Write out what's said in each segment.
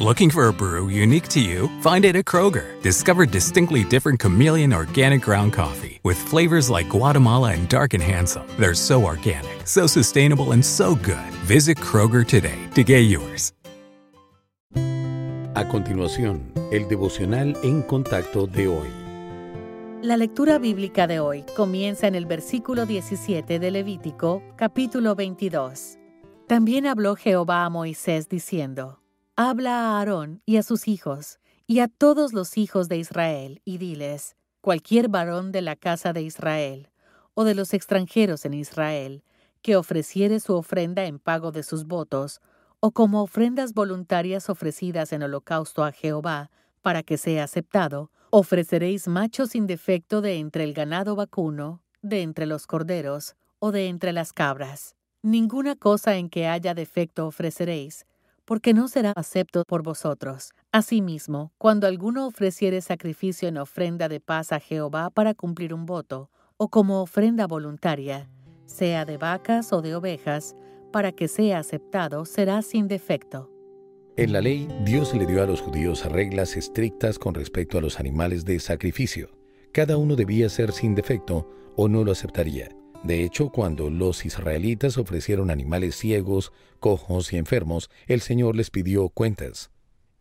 Looking for a brew unique to you? Find it at Kroger. Discover distinctly different chameleon organic ground coffee with flavors like Guatemala and Dark and Handsome. They're so organic, so sustainable, and so good. Visit Kroger today to get yours. A continuación, el devocional en contacto de hoy. La lectura bíblica de hoy comienza en el versículo 17 de Levítico, capítulo 22. También habló Jehová a Moisés diciendo, Habla a Aarón y a sus hijos, y a todos los hijos de Israel, y diles, cualquier varón de la casa de Israel, o de los extranjeros en Israel, que ofreciere su ofrenda en pago de sus votos, o como ofrendas voluntarias ofrecidas en holocausto a Jehová, para que sea aceptado, ofreceréis machos sin defecto de entre el ganado vacuno, de entre los corderos, o de entre las cabras. Ninguna cosa en que haya defecto ofreceréis, porque no será acepto por vosotros. Asimismo, cuando alguno ofreciere sacrificio en ofrenda de paz a Jehová para cumplir un voto, o como ofrenda voluntaria, sea de vacas o de ovejas, para que sea aceptado, será sin defecto. En la ley, Dios le dio a los judíos reglas estrictas con respecto a los animales de sacrificio. Cada uno debía ser sin defecto o no lo aceptaría. De hecho, cuando los israelitas ofrecieron animales ciegos, cojos y enfermos, el Señor les pidió cuentas.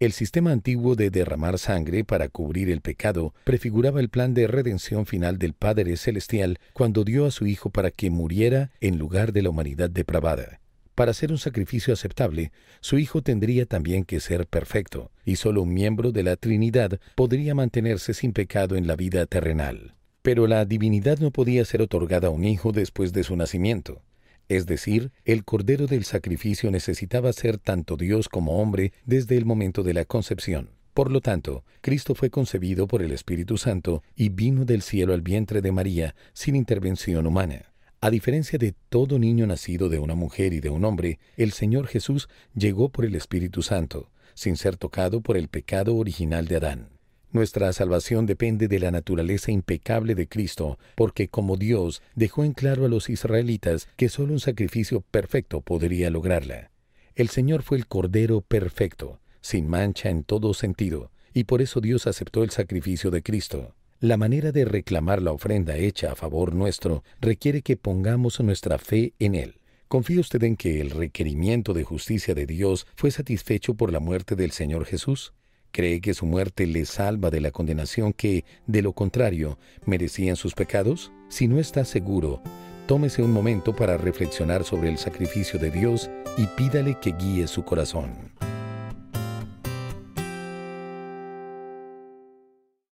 El sistema antiguo de derramar sangre para cubrir el pecado prefiguraba el plan de redención final del Padre Celestial cuando dio a su Hijo para que muriera en lugar de la humanidad depravada. Para ser un sacrificio aceptable, su Hijo tendría también que ser perfecto, y solo un miembro de la Trinidad podría mantenerse sin pecado en la vida terrenal. Pero la divinidad no podía ser otorgada a un hijo después de su nacimiento. Es decir, el cordero del sacrificio necesitaba ser tanto Dios como hombre desde el momento de la concepción. Por lo tanto, Cristo fue concebido por el Espíritu Santo y vino del cielo al vientre de María sin intervención humana. A diferencia de todo niño nacido de una mujer y de un hombre, el Señor Jesús llegó por el Espíritu Santo, sin ser tocado por el pecado original de Adán. Nuestra salvación depende de la naturaleza impecable de Cristo, porque como Dios dejó en claro a los israelitas que solo un sacrificio perfecto podría lograrla. El Señor fue el Cordero perfecto, sin mancha en todo sentido, y por eso Dios aceptó el sacrificio de Cristo. La manera de reclamar la ofrenda hecha a favor nuestro requiere que pongamos nuestra fe en Él. ¿Confía usted en que el requerimiento de justicia de Dios fue satisfecho por la muerte del Señor Jesús? ¿Cree que su muerte le salva de la condenación que, de lo contrario, merecían sus pecados? Si no está seguro, tómese un momento para reflexionar sobre el sacrificio de Dios y pídale que guíe su corazón.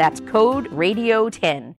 That's code radio 10.